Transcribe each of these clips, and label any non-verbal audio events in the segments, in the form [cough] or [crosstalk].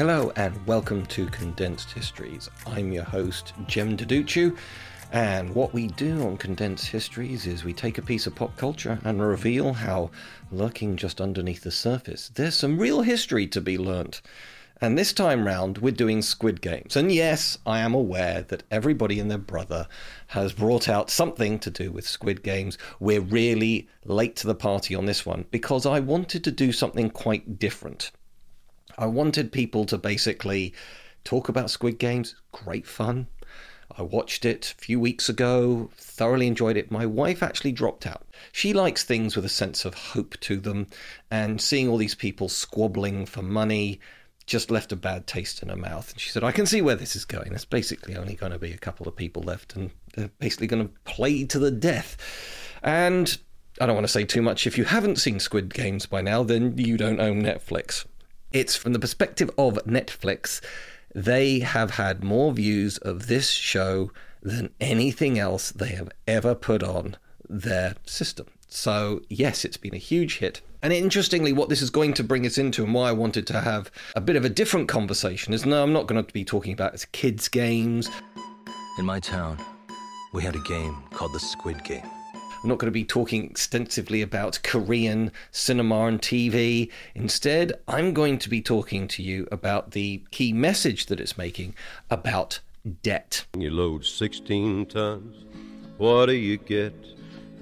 Hello and welcome to Condensed Histories. I'm your host, Jem Duducu, and what we do on Condensed Histories is we take a piece of pop culture and reveal how, lurking just underneath the surface, there's some real history to be learnt. And this time round, we're doing Squid Games. And yes, I am aware that everybody and their brother has brought out something to do with Squid Games. We're really late to the party on this one because I wanted to do something quite different. I wanted people to basically talk about Squid Games. Great fun. I watched it a few weeks ago, thoroughly enjoyed it. My wife actually dropped out. She likes things with a sense of hope to them, and seeing all these people squabbling for money just left a bad taste in her mouth. And she said, I can see where this is going. There's basically only going to be a couple of people left, and they're basically going to play to the death. And I don't want to say too much. If you haven't seen Squid Games by now, then you don't own Netflix. It's from the perspective of Netflix. They have had more views of this show than anything else they have ever put on their system. So, yes, it's been a huge hit. And interestingly, what this is going to bring us into, and why I wanted to have a bit of a different conversation, is no, I'm not going to be talking about kids' games. In my town, we had a game called the Squid Game. I'm not going to be talking extensively about Korean cinema and TV. Instead, I'm going to be talking to you about the key message that it's making about debt. You load 16 tons, what do you get?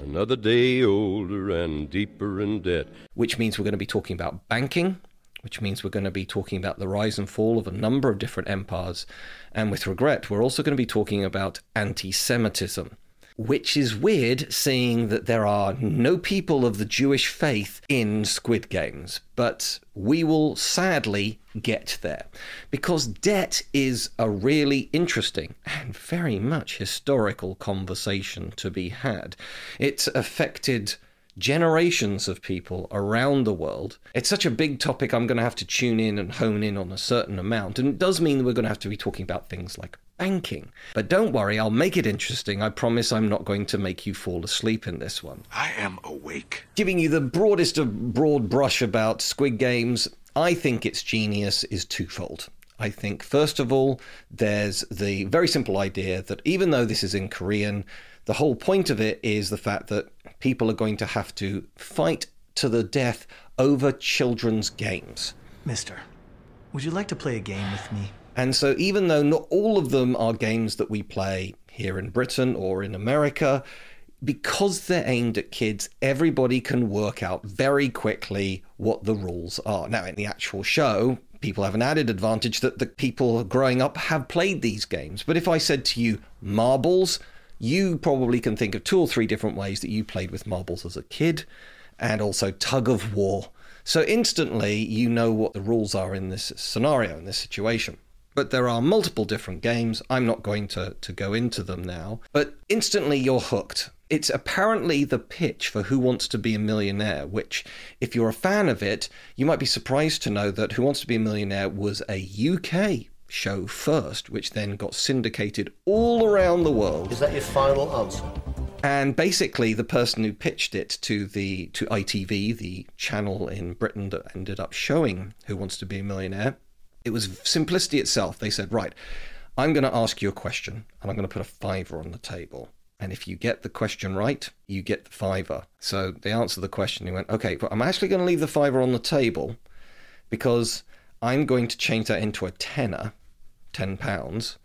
Another day older and deeper in debt. Which means we're going to be talking about banking, which means we're going to be talking about the rise and fall of a number of different empires. And with regret, we're also going to be talking about anti Semitism which is weird seeing that there are no people of the Jewish faith in Squid Games. But we will sadly get there because debt is a really interesting and very much historical conversation to be had. It's affected generations of people around the world. It's such a big topic, I'm going to have to tune in and hone in on a certain amount. And it does mean that we're going to have to be talking about things like banking. But don't worry, I'll make it interesting. I promise I'm not going to make you fall asleep in this one. I am awake. Giving you the broadest of broad brush about Squid Games, I think its genius is twofold. I think, first of all, there's the very simple idea that even though this is in Korean, the whole point of it is the fact that people are going to have to fight to the death over children's games. Mister, would you like to play a game with me? And so, even though not all of them are games that we play here in Britain or in America, because they're aimed at kids, everybody can work out very quickly what the rules are. Now, in the actual show, people have an added advantage that the people growing up have played these games. But if I said to you, marbles, you probably can think of two or three different ways that you played with marbles as a kid, and also tug of war. So instantly, you know what the rules are in this scenario, in this situation. But there are multiple different games. I'm not going to, to go into them now. But instantly, you're hooked. It's apparently the pitch for Who Wants to Be a Millionaire, which, if you're a fan of it, you might be surprised to know that Who Wants to Be a Millionaire was a UK show first, which then got syndicated all around the world. Is that your final answer? And basically, the person who pitched it to the to ITV, the channel in Britain that ended up showing Who Wants to Be a Millionaire, it was simplicity itself. They said, right, I'm going to ask you a question, and I'm going to put a fiver on the table. And if you get the question right, you get the fiver. So they answered the question. He went, okay, but I'm actually going to leave the fiver on the table because I'm going to change that into a tenner, ten pounds,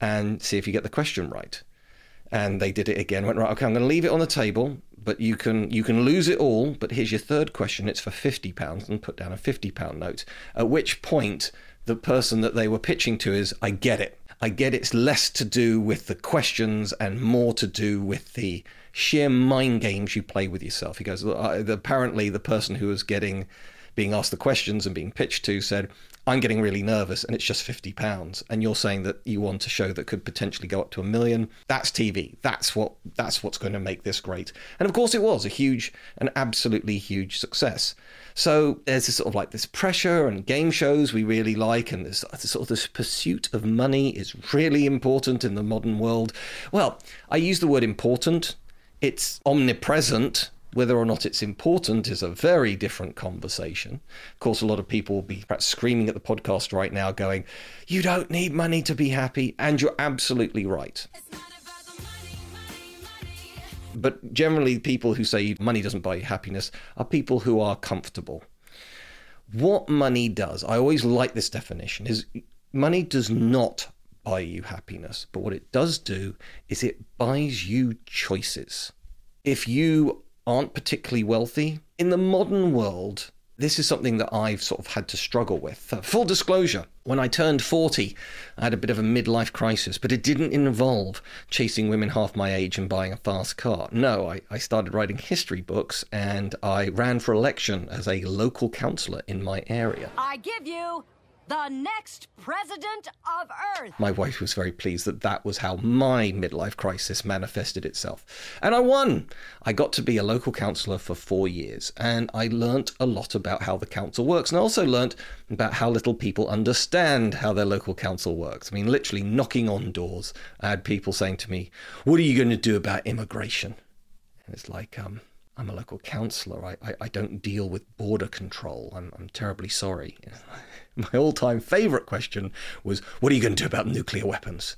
and see if you get the question right. And they did it again. Went right. Okay, I'm going to leave it on the table, but you can you can lose it all. But here's your third question. It's for fifty pounds, and put down a fifty pound note. At which point, the person that they were pitching to is, I get it. I get it's less to do with the questions and more to do with the sheer mind games you play with yourself. He goes, apparently the person who was getting being asked the questions and being pitched to said, I'm getting really nervous and it's just 50 pounds and you're saying that you want a show that could potentially go up to a million. That's TV that's what that's what's going to make this great. And of course it was a huge an absolutely huge success. So there's this sort of like this pressure and game shows we really like and this, this sort of this pursuit of money is really important in the modern world. Well I use the word important. It's omnipresent whether or not it's important is a very different conversation. Of course, a lot of people will be perhaps screaming at the podcast right now, going, You don't need money to be happy. And you're absolutely right. But generally, people who say money doesn't buy you happiness are people who are comfortable. What money does, I always like this definition, is money does not buy you happiness. But what it does do is it buys you choices. If you aren't particularly wealthy. In the modern world, this is something that I've sort of had to struggle with. Uh, full disclosure, when I turned 40, I had a bit of a midlife crisis, but it didn't involve chasing women half my age and buying a fast car. No, I, I started writing history books and I ran for election as a local councillor in my area. I give you the next president of Earth. My wife was very pleased that that was how my midlife crisis manifested itself. And I won. I got to be a local councillor for four years, and I learnt a lot about how the council works, and I also learnt about how little people understand how their local council works. I mean, literally knocking on doors. I had people saying to me, What are you going to do about immigration? And it's like, um, I'm a local councillor. I, I, I, don't deal with border control. I'm, I'm terribly sorry. [laughs] My all time favourite question was, What are you going to do about nuclear weapons?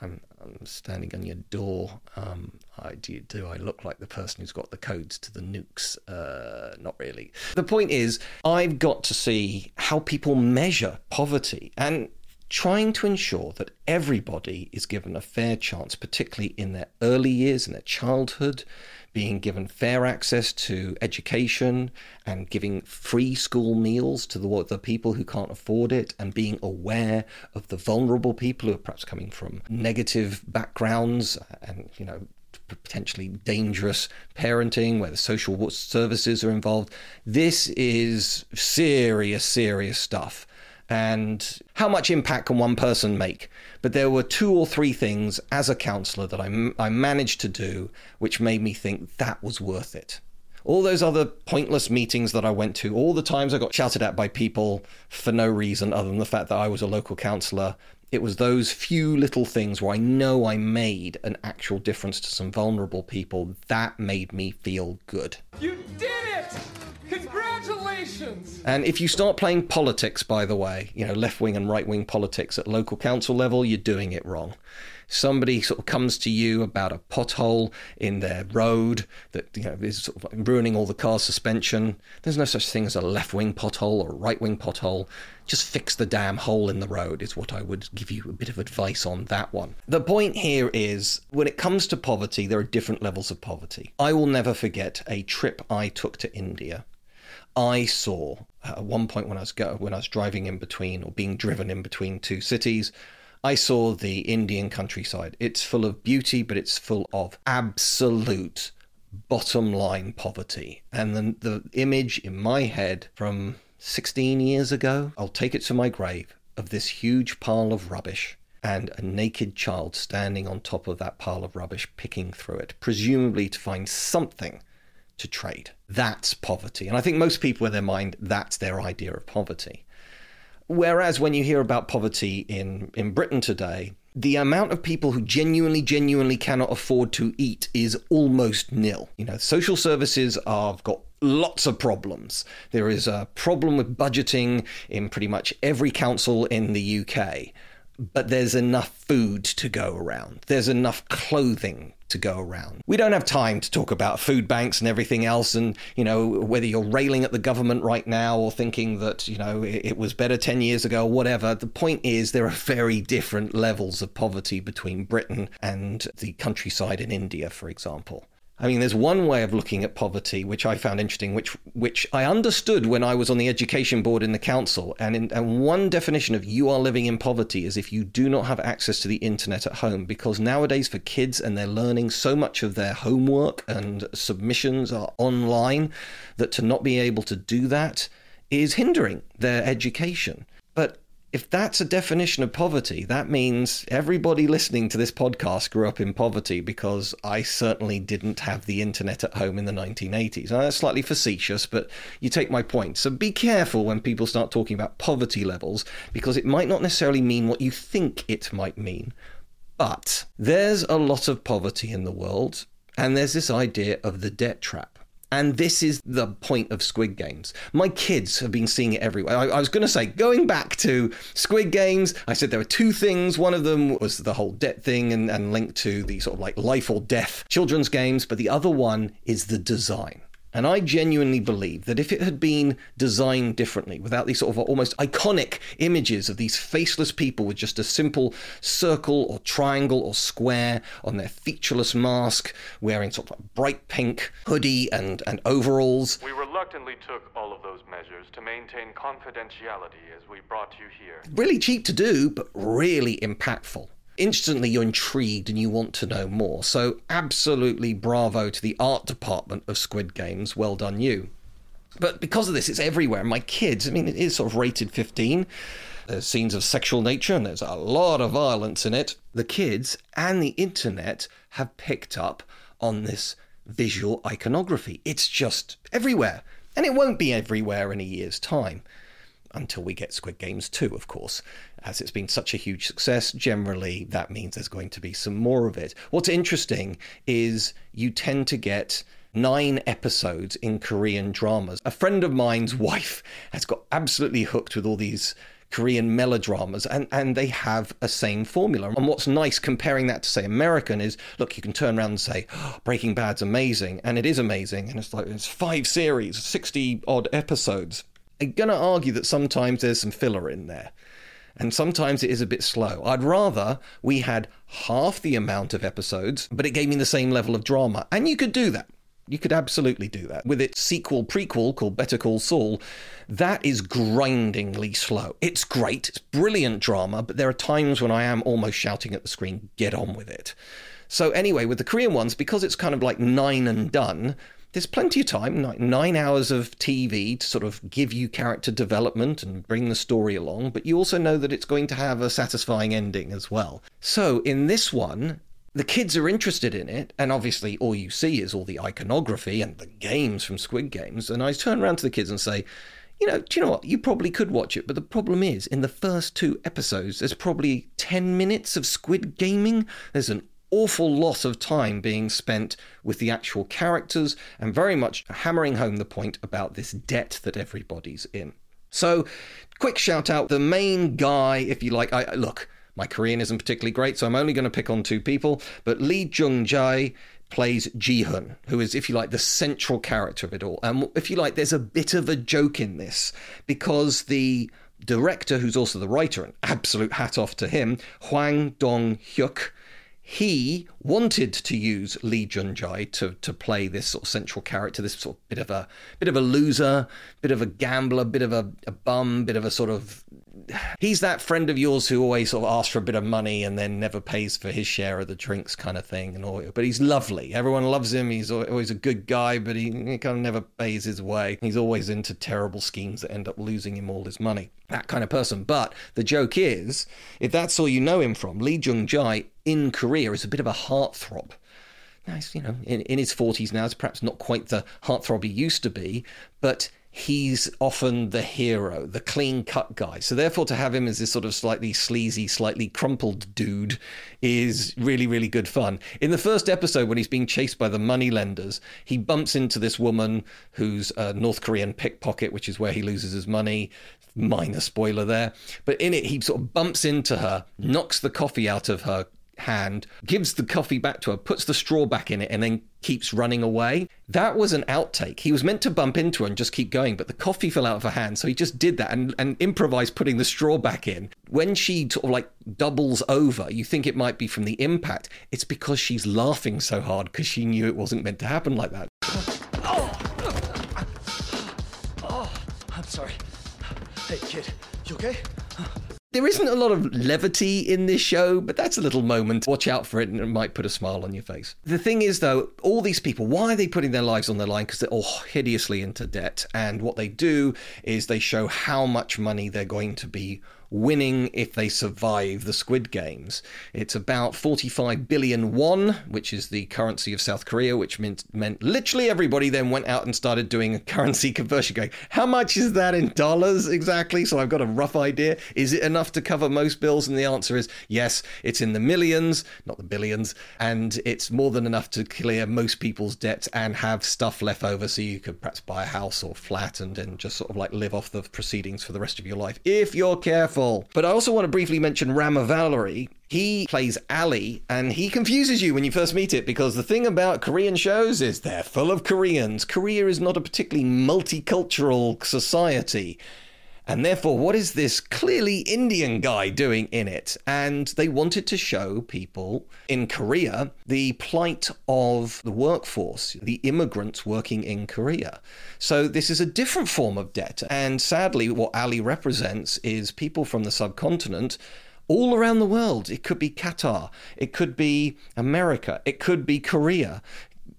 I'm, I'm standing on your door. Um, I, do, do I look like the person who's got the codes to the nukes? Uh, not really. The point is, I've got to see how people measure poverty. And trying to ensure that everybody is given a fair chance, particularly in their early years, in their childhood, being given fair access to education and giving free school meals to the, the people who can't afford it and being aware of the vulnerable people who are perhaps coming from negative backgrounds and, you know, potentially dangerous parenting where the social services are involved. This is serious, serious stuff and how much impact can one person make? But there were two or three things as a counselor that I, I managed to do which made me think that was worth it. All those other pointless meetings that I went to, all the times I got shouted at by people for no reason other than the fact that I was a local counsellor, it was those few little things where I know I made an actual difference to some vulnerable people that made me feel good. You did it! Congratulations! And if you start playing politics, by the way, you know, left wing and right wing politics at local council level, you're doing it wrong somebody sort of comes to you about a pothole in their road that you know is sort of ruining all the car's suspension. There's no such thing as a left wing pothole or a right wing pothole. Just fix the damn hole in the road is what I would give you a bit of advice on that one. The point here is when it comes to poverty, there are different levels of poverty. I will never forget a trip I took to India. I saw at one point when I was go, when I was driving in between or being driven in between two cities, I saw the Indian countryside. It's full of beauty, but it's full of absolute bottom line poverty. And the, the image in my head from 16 years ago, I'll take it to my grave, of this huge pile of rubbish and a naked child standing on top of that pile of rubbish, picking through it, presumably to find something to trade. That's poverty. And I think most people in their mind, that's their idea of poverty. Whereas when you hear about poverty in, in Britain today, the amount of people who genuinely, genuinely cannot afford to eat is almost nil. You know, social services have got lots of problems. There is a problem with budgeting in pretty much every council in the UK. but there's enough food to go around. There's enough clothing to go around. We don't have time to talk about food banks and everything else, and you know whether you're railing at the government right now or thinking that you know it, was better ten years ago or whatever. The point is there are very different levels of poverty between Britain and the countryside in India, for example. I mean, there's one way of looking at poverty which I found interesting, which which I understood when I was on the education board in the council. And, in, and one definition of you are living in poverty is if you do not have access to the internet at home, because nowadays for kids and they're learning so much of their homework and submissions are online that to not be able to do that is hindering their education. But if that's a definition of poverty, that means everybody listening to this podcast grew up in poverty because I certainly didn't have the internet at home in the 1980s. Now, that's slightly facetious, but you take my point. So be careful when people start talking about poverty levels because it might not necessarily mean what you think it might mean. But there's a lot of poverty in the world, and there's this idea of the debt trap. And this is the point of Squid Games. My kids have been seeing it everywhere. I, I was going to say, going back to Squid Games, I said there were two things. One of them was the whole debt thing and, and linked to the sort of like life or death children's games, but the other one is the design. And I genuinely believe that if it had been designed differently, without these sort of almost iconic images of these faceless people with just a simple circle or triangle or square on their featureless mask, wearing sort of like bright pink hoodie and, and overalls. We reluctantly took all of those measures to maintain confidentiality as we brought you here. Really cheap to do, but really impactful instantly you're intrigued and you want to know more. So, absolutely bravo to the art department of Squid Games. Well done, you. But because of this, it's everywhere. My kids, I mean, it is sort of rated 15. There's scenes of sexual nature and there's a lot of violence in it. The kids and the internet have picked up on this visual iconography. It's just everywhere. And it won't be everywhere in a year's time until we get Squid Games 2, of course. As it's been such a huge success, generally that means there's going to be some more of it. What's interesting is you tend to get nine episodes in Korean dramas. A friend of mine's mm. wife has got absolutely hooked with all these Korean melodramas, and, and they have a same formula. And what's nice comparing that to, say, American is look, you can turn around and say, oh, [gasps] Breaking Bad's amazing, and it is amazing, and it's like it's five series, 60 odd episodes. I'm going to argue that sometimes there's some filler in there. And sometimes it is a bit slow. I'd rather we had half the amount of episodes, but it gave me the same level of drama. And you could do that. You could absolutely do that. With its sequel prequel called Better Call Saul, that is grindingly slow. It's great, it's brilliant drama, but there are times when I am almost shouting at the screen, get on with it. So, anyway, with the Korean ones, because it's kind of like nine and done, there's plenty of time, like nine hours of TV to sort of give you character development and bring the story along, but you also know that it's going to have a satisfying ending as well. So in this one, the kids are interested in it, and obviously all you see is all the iconography and the games from Squid Games. And I turn around to the kids and say, you know, do you know what? You probably could watch it, but the problem is, in the first two episodes, there's probably 10 minutes of squid gaming. There's an awful lot of time being spent with the actual characters and very much hammering home the point about this debt that everybody's in. So, quick shout out the main guy, if you like. I, look, my Korean isn't particularly great, so I'm only going to pick on two people. But Lee Jung Jae plays Ji-hun, who is, if you like, the central character of it all. And if you like, there's a bit of a joke in this because the director, who's also the writer, an absolute hat off to him, Hwang Dong Hyuk, he wanted to use Lee Jung Jae to to play this sort of central character, this sort of bit of a bit of a loser, bit of a gambler, bit of a, a bum, bit of a sort of he's that friend of yours who always sort of asks for a bit of money and then never pays for his share of the drinks kind of thing and all but he's lovely. Everyone loves him. He's always a good guy but he, kind of never pays his way. He's always into terrible schemes that end up losing him all his money that kind of person. But the joke is if that's all you know him from lee jung jae in korea is a bit of a heartthrob. Now he's you know in, in his 40s now is perhaps not quite the heartthrob he used to be but he's often the hero, the clean cut guy. So, therefore, to have him as this sort of slightly sleazy, slightly crumpled dude is really, really good fun. In the first episode, when he's being chased by the money lenders, he bumps into this woman who's a North Korean pickpocket, which is where he loses his money minor spoiler there. But in it, he sort of bumps into her, knocks the coffee out of her hand, gives the coffee back to her, puts the straw back in it, and then keeps running away. That was an outtake. He was meant to bump into her and just keep going, but the coffee fell out of her hand, so he just did that and, and improvised putting the straw back in. When she sort of like doubles over, you think it might be from the impact. It's because she's laughing so hard because she knew it wasn't meant to happen like that. Oh, I'm sorry. Hey, kid, you okay? There isn't a lot of levity in this show, but that's a little moment. Watch out for it and it might put a smile on your face. The thing is, though, all these people, why are they putting their lives on the line? Because they're all hideously into debt. And what they do is they show how much money they're going to be winning if they survive the Squid Games. It's about 45 billion won, which is the currency of South Korea, which meant, meant literally everybody then went out and started doing a currency [laughs] conversion, going, How much is that in dollars exactly? So I've got a rough idea. Is it enough to cover most bills? And the answer is yes, it's in the millions, not the billions, and it's more than enough to clear most people's debts and have stuff left over so you could perhaps buy a house or flat and then just sort of like live off the proceedings for the rest of your life if you're careful. But I also want to briefly mention Rama Valerie. He plays Ali, and he confuses you when you first meet it because the thing about Korean shows is they're full of Koreans. Korea is not a particularly multicultural society. And therefore, what is this clearly Indian guy doing in it? And they wanted to show people in Korea the plight of the workforce, the immigrants working in Korea. So, this is a different form of debt. And sadly, what Ali represents is people from the subcontinent all around the world. It could be Qatar, it could be America, it could be Korea,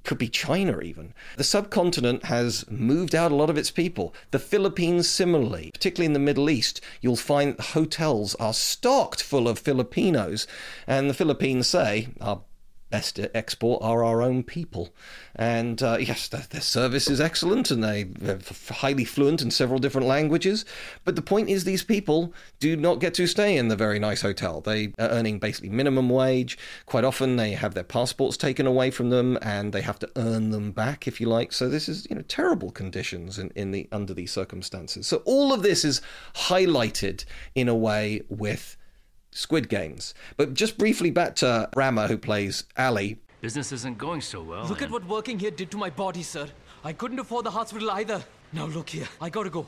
could be China even. The subcontinent has moved out a lot of its people. The Philippines, similarly, particularly in the Middle East, you'll find hotels are stocked full of Filipinos. And the Philippines say, our best export are our own people. And uh, yes, their, their, service is excellent and they, they're highly fluent in several different languages. But the point is, these people do not get to stay in the very nice hotel. They are earning basically minimum wage. Quite often, they have their passports taken away from them and they have to earn them back, if you like. So this is, you know, terrible conditions in, in the under these circumstances. So all of this is highlighted in a way with Squid Games. But just briefly back to Rama, who plays Ali. Business isn't going so well. Look at what working here did to my body, sir. I couldn't afford the hospital either. Now look here, I gotta go.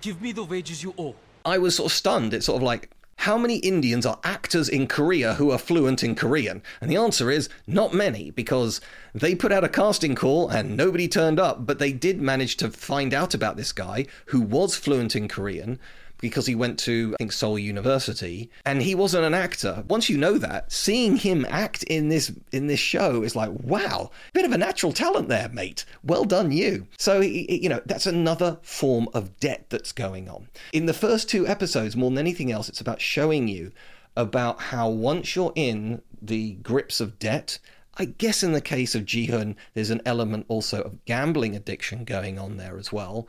Give me the wages you owe. I was sort of stunned. It's sort of like, how many Indians are actors in Korea who are fluent in Korean? And the answer is not many, because they put out a casting call and nobody turned up, but they did manage to find out about this guy who was fluent in Korean because he went to, I think, Seoul University, and he wasn't an actor. Once you know that, seeing him act in this in this show is like, wow, bit of a natural talent there, mate. Well done, you. So you know that's another form of debt that's going on. In the first two episodes, more than anything else, it's about showing you about how once you're in the grips of debt, I guess in the case of Jihoon, there's an element also of gambling addiction going on there as well.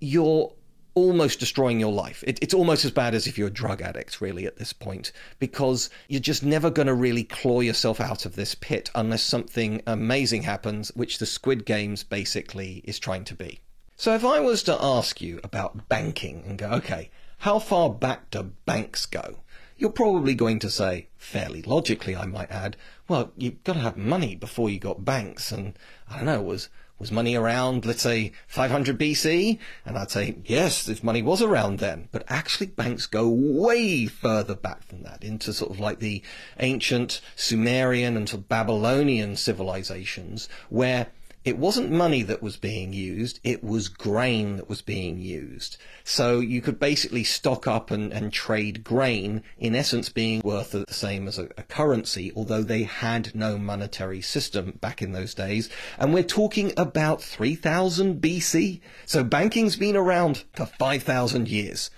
You're almost destroying your life. It, it's almost as bad as if you're a drug addict, really, at this point, because you're just never going to really claw yourself out of this pit unless something amazing happens, which the Squid Games basically is trying to be. So, if I was to ask you about banking and go, okay, how far back do banks go? You're probably going to say, fairly logically, I might add, well, you've got to have money before you got banks, and I don't know, it was was money around, let's say, 500 BC? And I'd say, yes, if money was around then. But actually, banks go way further back than that, into sort of like the ancient Sumerian and sort of Babylonian civilizations, where it wasn't money that was being used, it was grain that was being used. So you could basically stock up and, and trade grain, in essence being worth the same as a, a currency, although they had no monetary system back in those days. And we're talking about 3000 BC. So banking's been around for 5000 years.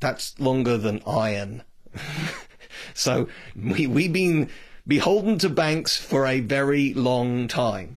That's longer than iron. [laughs] so we, we've been beholden to banks for a very long time.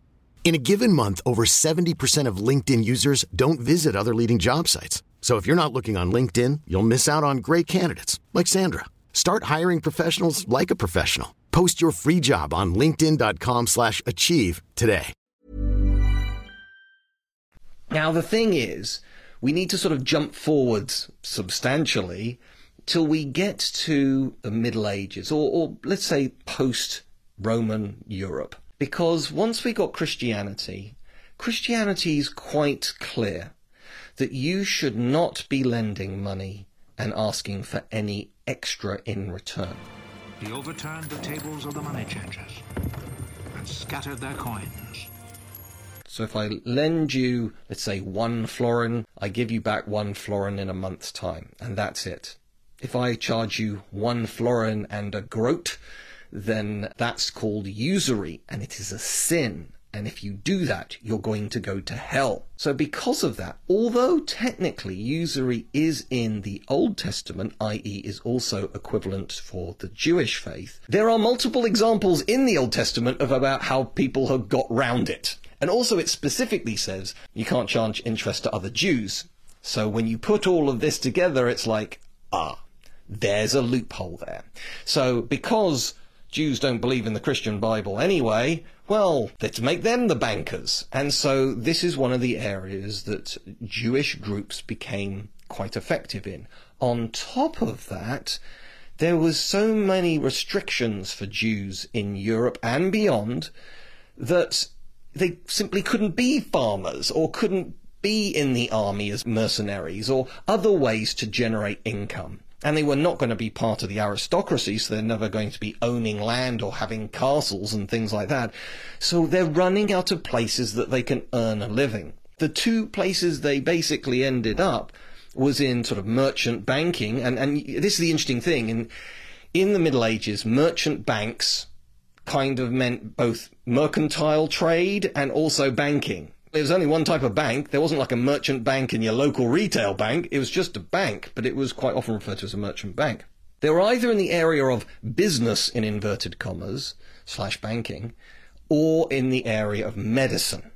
In a given month, over 70% of LinkedIn users don't visit other leading job sites. So if you're not looking on LinkedIn, you'll miss out on great candidates like Sandra. Start hiring professionals like a professional. Post your free job on linkedin.com/achieve today. Now the thing is, we need to sort of jump forwards substantially till we get to the Middle Ages or, or let's say post Roman Europe. Because once we got Christianity, Christianity is quite clear that you should not be lending money and asking for any extra in return. He overturned the tables of the money changers and scattered their coins. So if I lend you, let's say, one florin, I give you back one florin in a month's time, and that's it. If I charge you one florin and a groat, then that's called usury and it is a sin. And if you do that, you're going to go to hell. So because of that, although technically usury is in the Old Testament, i.e. is also equivalent for the Jewish faith, there are multiple examples in the Old Testament of about how people have got round it. And also it specifically says you can't charge interest to other Jews. So when you put all of this together, it's like, ah, there's a loophole there. So because Jews don't believe in the Christian Bible anyway, well, let's make them the bankers. And so this is one of the areas that Jewish groups became quite effective in. On top of that, there was so many restrictions for Jews in Europe and beyond that they simply couldn't be farmers or couldn't be in the army as mercenaries or other ways to generate income and they were not going to be part of the aristocracy, so they're never going to be owning land or having castles and things like that. So they're running out of places that they can earn a living. The two places they basically ended up was in sort of merchant banking, and, and this is the interesting thing. In, in the Middle Ages, merchant banks kind of meant both mercantile trade and also banking. There was only one type of bank. There wasn't like a merchant bank in your local retail bank. It was just a bank, but it was quite often referred to as a merchant bank. They were either in the area of business in inverted commas slash banking, or in the area of medicine.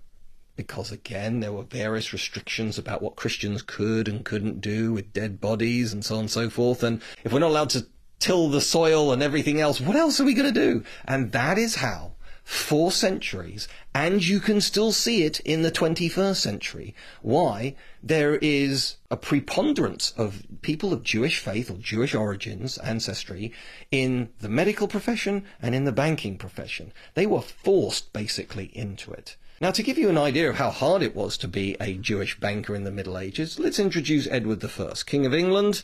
Because again, there were various restrictions about what Christians could and couldn't do with dead bodies and so on and so forth. And if we're not allowed to till the soil and everything else, what else are we going to do? And that is how four centuries, and you can still see it in the 21st century. Why? There is a preponderance of people of Jewish faith or Jewish origins, ancestry, in the medical profession and in the banking profession. They were forced basically into it. Now, to give you an idea of how hard it was to be a Jewish banker in the Middle Ages, let's introduce Edward I, King of England.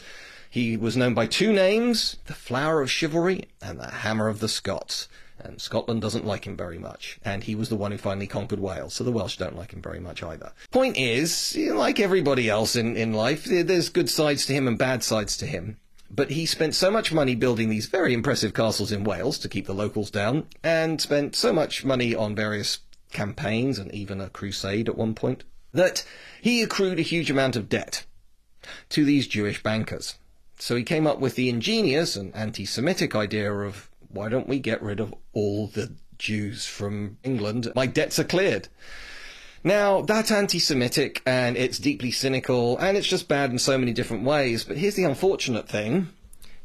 He was known by two names, the Flower of Chivalry and the Hammer of the Scots. And Scotland doesn't like him very much. And he was the one who finally conquered Wales, so the Welsh don't like him very much either. Point is, like everybody else in, in life, there's good sides to him and bad sides to him. But he spent so much money building these very impressive castles in Wales to keep the locals down, and spent so much money on various campaigns and even a crusade at one point that he accrued a huge amount of debt to these Jewish bankers. So he came up with the ingenious and anti Semitic idea of why don't we get rid of all the Jews from England? My debts are cleared. Now, that's anti Semitic and it's deeply cynical and it's just bad in so many different ways. But here's the unfortunate thing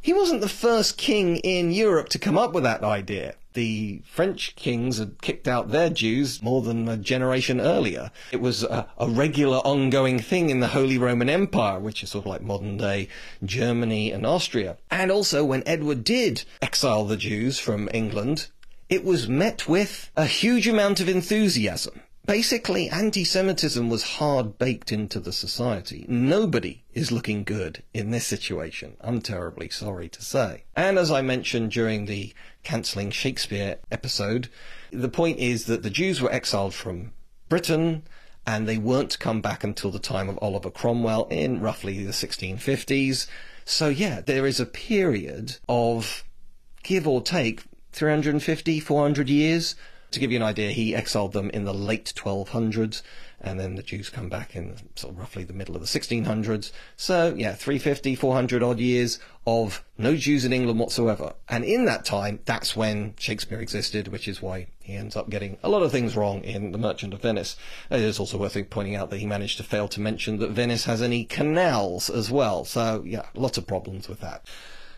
he wasn't the first king in Europe to come up with that idea. The French kings had kicked out their Jews more than a generation earlier. It was a, a, regular ongoing thing in the Holy Roman Empire, which is sort of like modern day Germany and Austria. And also when Edward did exile the Jews from England, it was met with a huge amount of enthusiasm. Basically, anti-Semitism was hard baked into the society. Nobody is looking good in this situation. I'm terribly sorry to say. And as I mentioned during the cancelling Shakespeare episode, the point is that the Jews were exiled from Britain and they weren't to come back until the time of Oliver Cromwell in roughly the 1650s. So yeah, there is a period of give or take 350, 400 years to give you an idea, he exiled them in the late 1200s, and then the Jews come back in sort of roughly the middle of the 1600s. So, yeah, 350, 400 odd years of no Jews in England whatsoever. And in that time, that's when Shakespeare existed, which is why he ends up getting a lot of things wrong in The Merchant of Venice. It is also worth pointing out that he managed to fail to mention that Venice has any canals as well. So, yeah, lots of problems with that.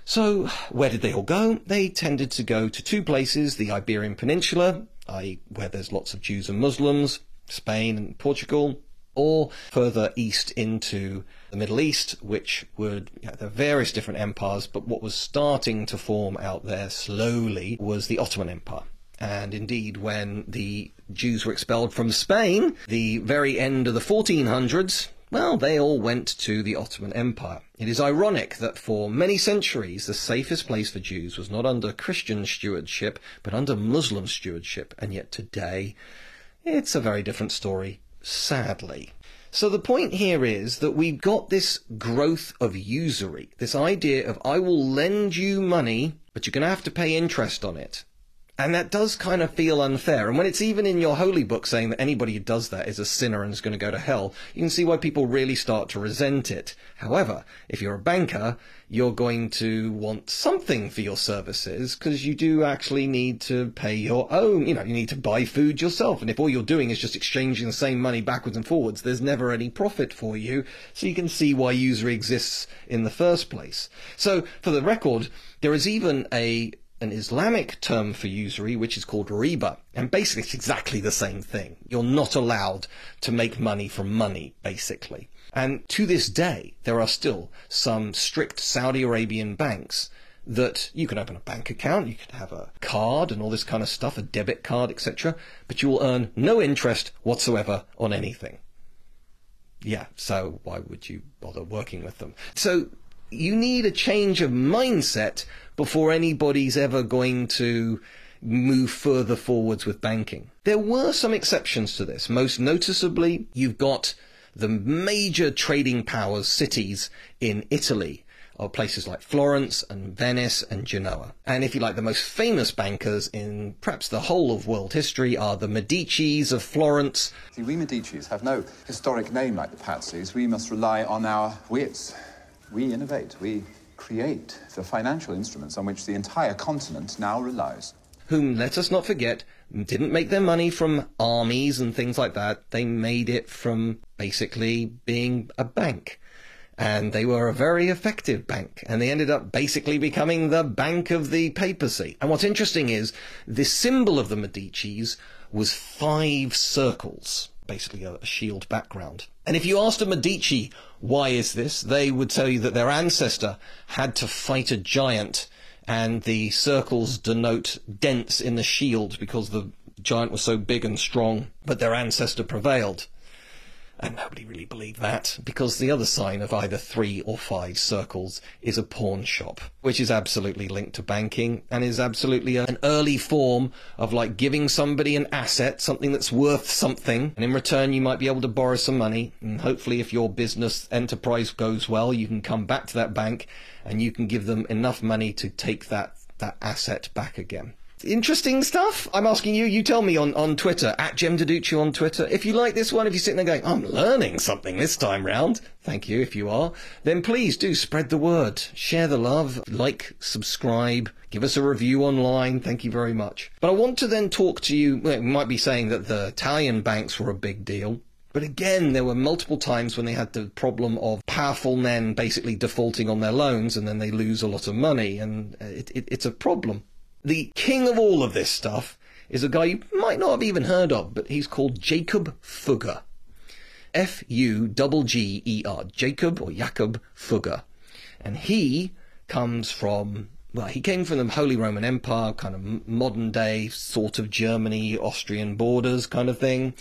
So, where did they all go? They tended to go to two places, the Iberian Peninsula, i.e., where there's lots of Jews and Muslims, Spain and Portugal, or further east into the Middle East, which would, you know, there are various different empires, but what was starting to form out there slowly was the Ottoman Empire. And indeed, when the Jews were expelled from Spain, the very end of the 1400s, well, they all went to the Ottoman Empire. It is ironic that for many centuries the safest place for Jews was not under Christian stewardship, but under Muslim stewardship, and yet today it's a very different story, sadly. So the point here is that we've got this growth of usury, this idea of I will lend you money, but you're going to have to pay interest on it. And that does kind of feel unfair. And when it's even in your holy book saying that anybody who does that is a sinner and is going to go to hell, you can see why people really start to resent it. However, if you're a banker, you're going to want something for your services because you do actually need to pay your own, you know, you need to buy food yourself. And if all you're doing is just exchanging the same money backwards and forwards, there's never any profit for you. So you can see why usury exists in the first place. So for the record, there is even a an Islamic term for usury, which is called riba. And basically, it's exactly the same thing. You're not allowed to make money from money, basically. And to this day, there are still some strict Saudi Arabian banks that you can open a bank account, you can have a card and all this kind of stuff, a debit card, etc., but you will earn no interest whatsoever on anything. Yeah, so why would you bother working with them? So you need a change of mindset before anybody's ever going to move further forwards with banking. There were some exceptions to this. Most noticeably, you've got the major trading powers cities in Italy are places like Florence and Venice and Genoa. And if you like, the most famous bankers in perhaps the whole of world history are the Medicis of Florence. See, we Medicis have no historic name like the Pazzis. We must rely on our wits. We innovate. We create the financial instruments on which the entire continent now relies. Whom, let us not forget, didn't make their money from armies and things like that. They made it from basically being a bank. And they were a very effective bank. And they ended up basically becoming the bank of the papacy. And what's interesting is the symbol of the Medicis was five circles basically a, shield background. And if you asked a Medici, why is this? They would tell you that their ancestor had to fight a giant and the circles denote dents in the shield because the giant was so big and strong, but their ancestor prevailed. And nobody really believed that, because the other sign of either three or five circles is a pawn shop, which is absolutely linked to banking and is absolutely an early form of like giving somebody an asset, something that's worth something, and in return you might be able to borrow some money, and hopefully if your business enterprise goes well, you can come back to that bank and you can give them enough money to take that, that asset back again. Interesting stuff. I'm asking you. You tell me on, on Twitter at Jem Duducu on Twitter. If you like this one, if you're sitting there going, I'm learning something this time round. Thank you. If you are, then please do spread the word, share the love, like, subscribe, give us a review online. Thank you very much. But I want to then talk to you. Well, you might be saying that the Italian banks were a big deal. But again, there were multiple times when they had the problem of powerful men basically defaulting on their loans and then they lose a lot of money, and uh, it, it, it's a problem. The king of all of this stuff is a guy you might not have even heard of, but he's called Jacob Fugger. F U G G E R. Jacob or Jakob Fugger. And he comes from, well, he came from the Holy Roman Empire, kind of modern day sort of Germany, Austrian borders kind of thing.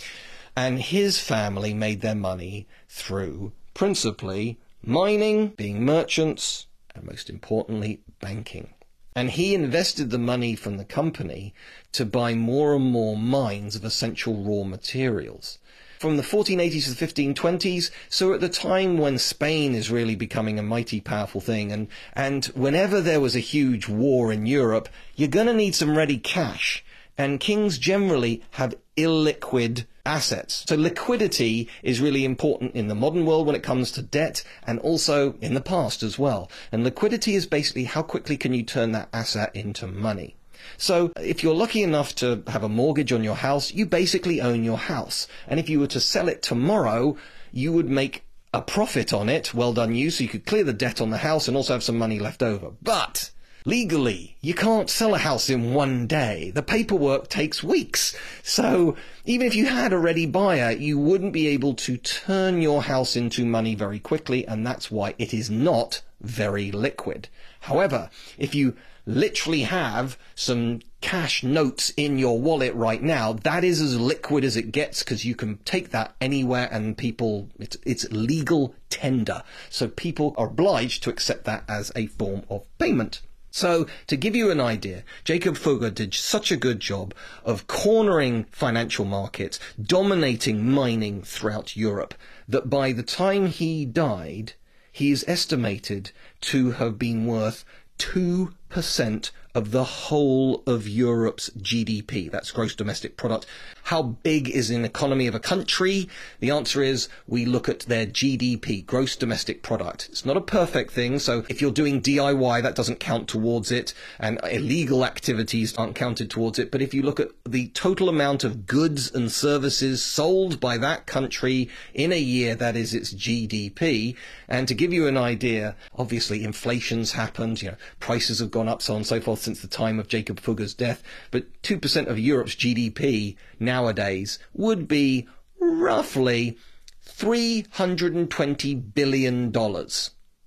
And his family made their money through principally mining, being merchants, and most importantly, banking. And he invested the money from the company to buy more and more mines of essential raw materials. From the 1480s to the 1520s, so at the time when Spain is really becoming a mighty powerful thing, and, and whenever there was a huge war in Europe, you're gonna need some ready cash. And kings generally have illiquid assets. So liquidity is really important in the modern world when it comes to debt and also in the past as well. And liquidity is basically how quickly can you turn that asset into money. So if you're lucky enough to have a mortgage on your house, you basically own your house. And if you were to sell it tomorrow, you would make a profit on it. Well done you. So you could clear the debt on the house and also have some money left over. But legally. You can't sell a house in one day. The paperwork takes weeks. So even if you had a ready buyer, you wouldn't be able to turn your house into money very quickly, and that's why it is not very liquid. However, if you literally have some cash notes in your wallet right now, that is as liquid as it gets because you can take that anywhere and people, it's, it's legal tender. So people are obliged to accept that as a form of payment. So, to give you an idea, Jacob Fugger did such a good job of cornering financial markets, dominating mining throughout Europe, that by the time he died, he is estimated to have been worth 2% of the whole of Europe's GDP. That's gross domestic product. How big is an economy of a country? The answer is we look at their GDP, gross domestic product. It's not a perfect thing. So if you're doing DIY, that doesn't count towards it and illegal activities aren't counted towards it. But if you look at the total amount of goods and services sold by that country in a year, that is its GDP. And to give you an idea, obviously inflation's happened, you know, prices have gone up, so on and so forth since the time of Jacob Fugger's death. But 2% of Europe's GDP nowadays would be roughly $320 billion.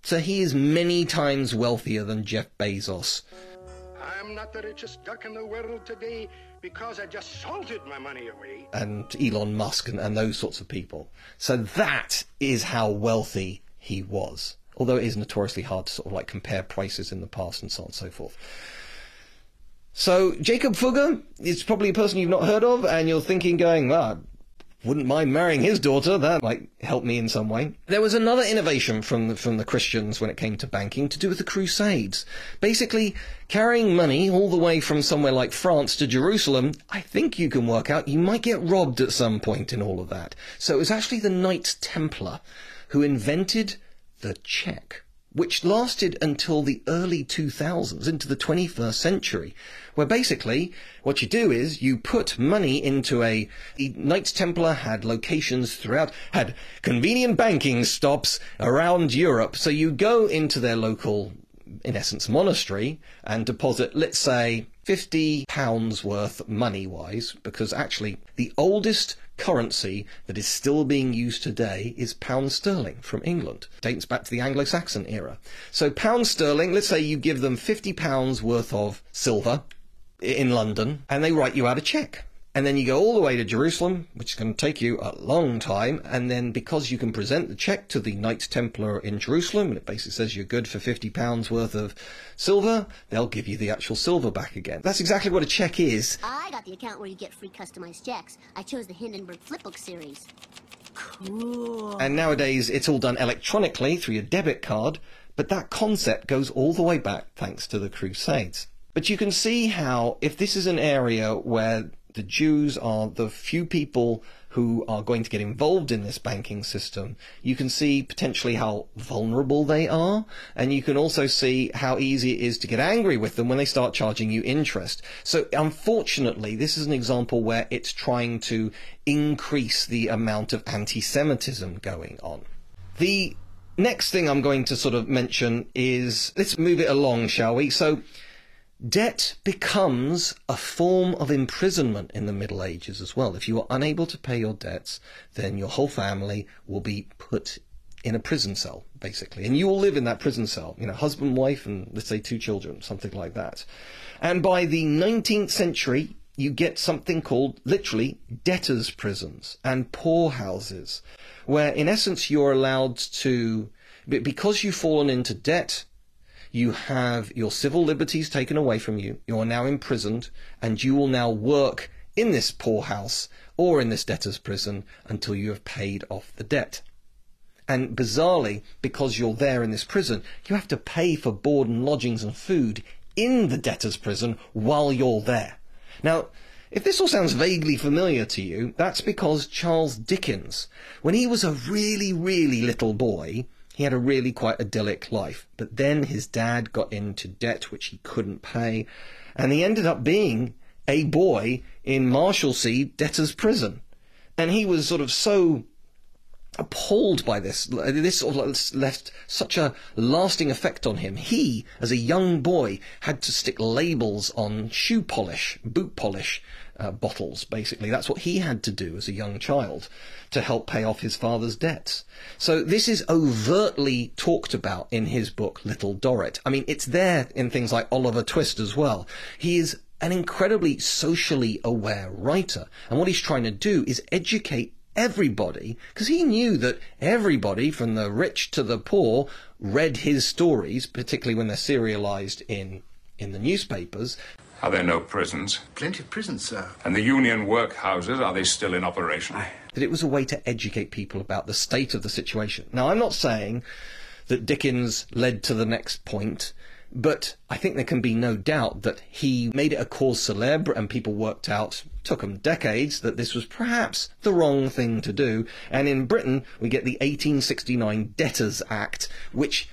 So he is many times wealthier than Jeff Bezos. I'm not the richest duck in the world today because I just salted my money away. And Elon Musk and, and those sorts of people. So that is how wealthy he was. Although it is notoriously hard to sort of like compare prices in the past and so on and so forth. So Jacob Fugger is probably a person you've not heard of, and you're thinking, going, well, wouldn't mind marrying his daughter. That might help me in some way. There was another innovation from the, from the Christians when it came to banking to do with the Crusades. Basically, carrying money all the way from somewhere like France to Jerusalem, I think you can work out you might get robbed at some point in all of that. So it was actually the Knights Templar who invented the check which lasted until the early 2000s, into the 21st century, where basically what you do is you put money into a, the Knights Templar had locations throughout, had convenient banking stops around Europe, so you go into their local in essence, monastery and deposit, let's say, 50 pounds worth money wise, because actually the oldest currency that is still being used today is pound sterling from England. Dates back to the Anglo-Saxon era. So pound sterling, let's say you give them 50 pounds worth of silver in London and they write you out a check. And then you go all the way to Jerusalem, which is going to take you a long time. And then because you can present the check to the Knights Templar in Jerusalem, and it basically says you're good for £50 worth of silver, they'll give you the actual silver back again. That's exactly what a check is. I got the account where you get free customized checks. I chose the Hindenburg Flipbook series. Cool. And nowadays it's all done electronically through your debit card, but that concept goes all the way back thanks to the Crusades. But you can see how, if this is an area where the Jews are the few people who are going to get involved in this banking system, you can see potentially how vulnerable they are, and you can also see how easy it is to get angry with them when they start charging you interest. So unfortunately, this is an example where it's trying to increase the amount of anti-Semitism going on. The next thing I'm going to sort of mention is, let's move it along, shall we? So, Debt becomes a form of imprisonment in the Middle Ages as well. If you are unable to pay your debts, then your whole family will be put in a prison cell, basically. And you will live in that prison cell, you know, husband, wife, and let's say two children, something like that. And by the 19th century, you get something called literally debtors' prisons and poorhouses, where in essence you're allowed to, because you've fallen into debt, you have your civil liberties taken away from you, you are now imprisoned, and you will now work in this poorhouse or in this debtor's prison until you have paid off the debt. And bizarrely, because you're there in this prison, you have to pay for board and lodgings and food in the debtor's prison while you're there. Now, if this all sounds vaguely familiar to you, that's because Charles Dickens, when he was a really, really little boy, he had a really quite idyllic life. But then his dad got into debt which he couldn't pay, and he ended up being a boy in Marshalsea debtor's prison. And he was sort of so appalled by this. This sort of left such a lasting effect on him. He, as a young boy, had to stick labels on shoe polish, boot polish uh, bottles, basically. That's what he had to do as a young child to help pay off his father's debts. So this is overtly talked about in his book, Little Dorrit. I mean, it's there in things like Oliver Twist as well. He is an incredibly socially aware writer. And what he's trying to do is educate everybody, because he knew that everybody, from the rich to the poor, read his stories, particularly when they're serialized in in the newspapers. Are there no prisons? Plenty of prisons, sir. And the union workhouses, are they still in operation? That it was a way to educate people about the state of the situation. Now, I'm not saying that Dickens led to the next point, but I think there can be no doubt that he made it a cause célèbre and people worked out, took them decades, that this was perhaps the wrong thing to do. And in Britain, we get the 1869 Debtors Act, which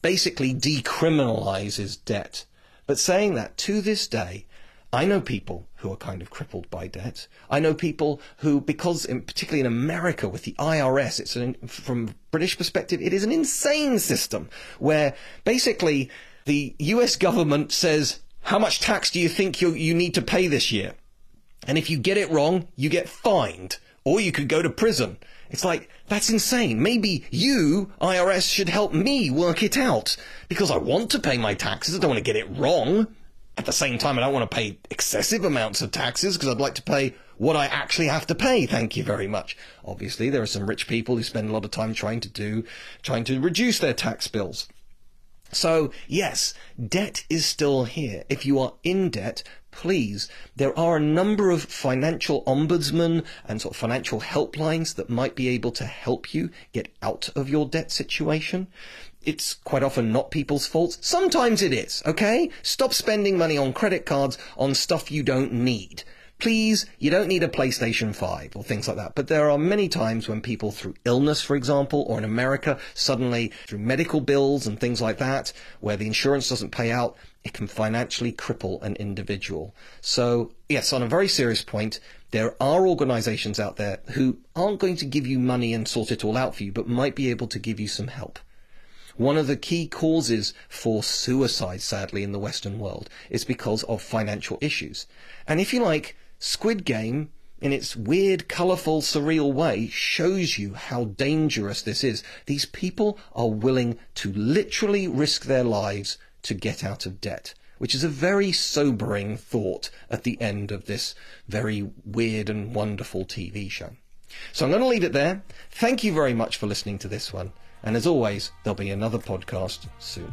basically decriminalizes debt. But saying that, to this day, I know people who are kind of crippled by debt. I know people who, because in, particularly in America with the IRS, it's an, from British perspective, it is an insane system where basically the US government says, how much tax do you think you, you need to pay this year? And if you get it wrong, you get fined or you could go to prison. It's like, that's insane. Maybe you, IRS, should help me work it out. Because I want to pay my taxes. I don't want to get it wrong. At the same time, I don't want to pay excessive amounts of taxes because I'd like to pay what I actually have to pay. Thank you very much. Obviously, there are some rich people who spend a lot of time trying to do, trying to reduce their tax bills. So, yes, debt is still here. If you are in debt, please, there are a number of financial ombudsmen and sort of financial helplines that might be able to help you get out of your debt situation. It's quite often not people's faults. Sometimes it is, okay? Stop spending money on credit cards on stuff you don't need. Please, you don't need a PlayStation 5 or things like that. But there are many times when people, through illness, for example, or in America, suddenly through medical bills and things like that, where the insurance doesn't pay out, it can financially cripple an individual. So, yes, on a very serious point, there are organizations out there who aren't going to give you money and sort it all out for you, but might be able to give you some help. One of the key causes for suicide, sadly, in the Western world is because of financial issues. And if you like, Squid Game, in its weird, colourful, surreal way, shows you how dangerous this is. These people are willing to literally risk their lives to get out of debt, which is a very sobering thought at the end of this very weird and wonderful TV show. So I'm going to leave it there. Thank you very much for listening to this one. And as always, there'll be another podcast soon.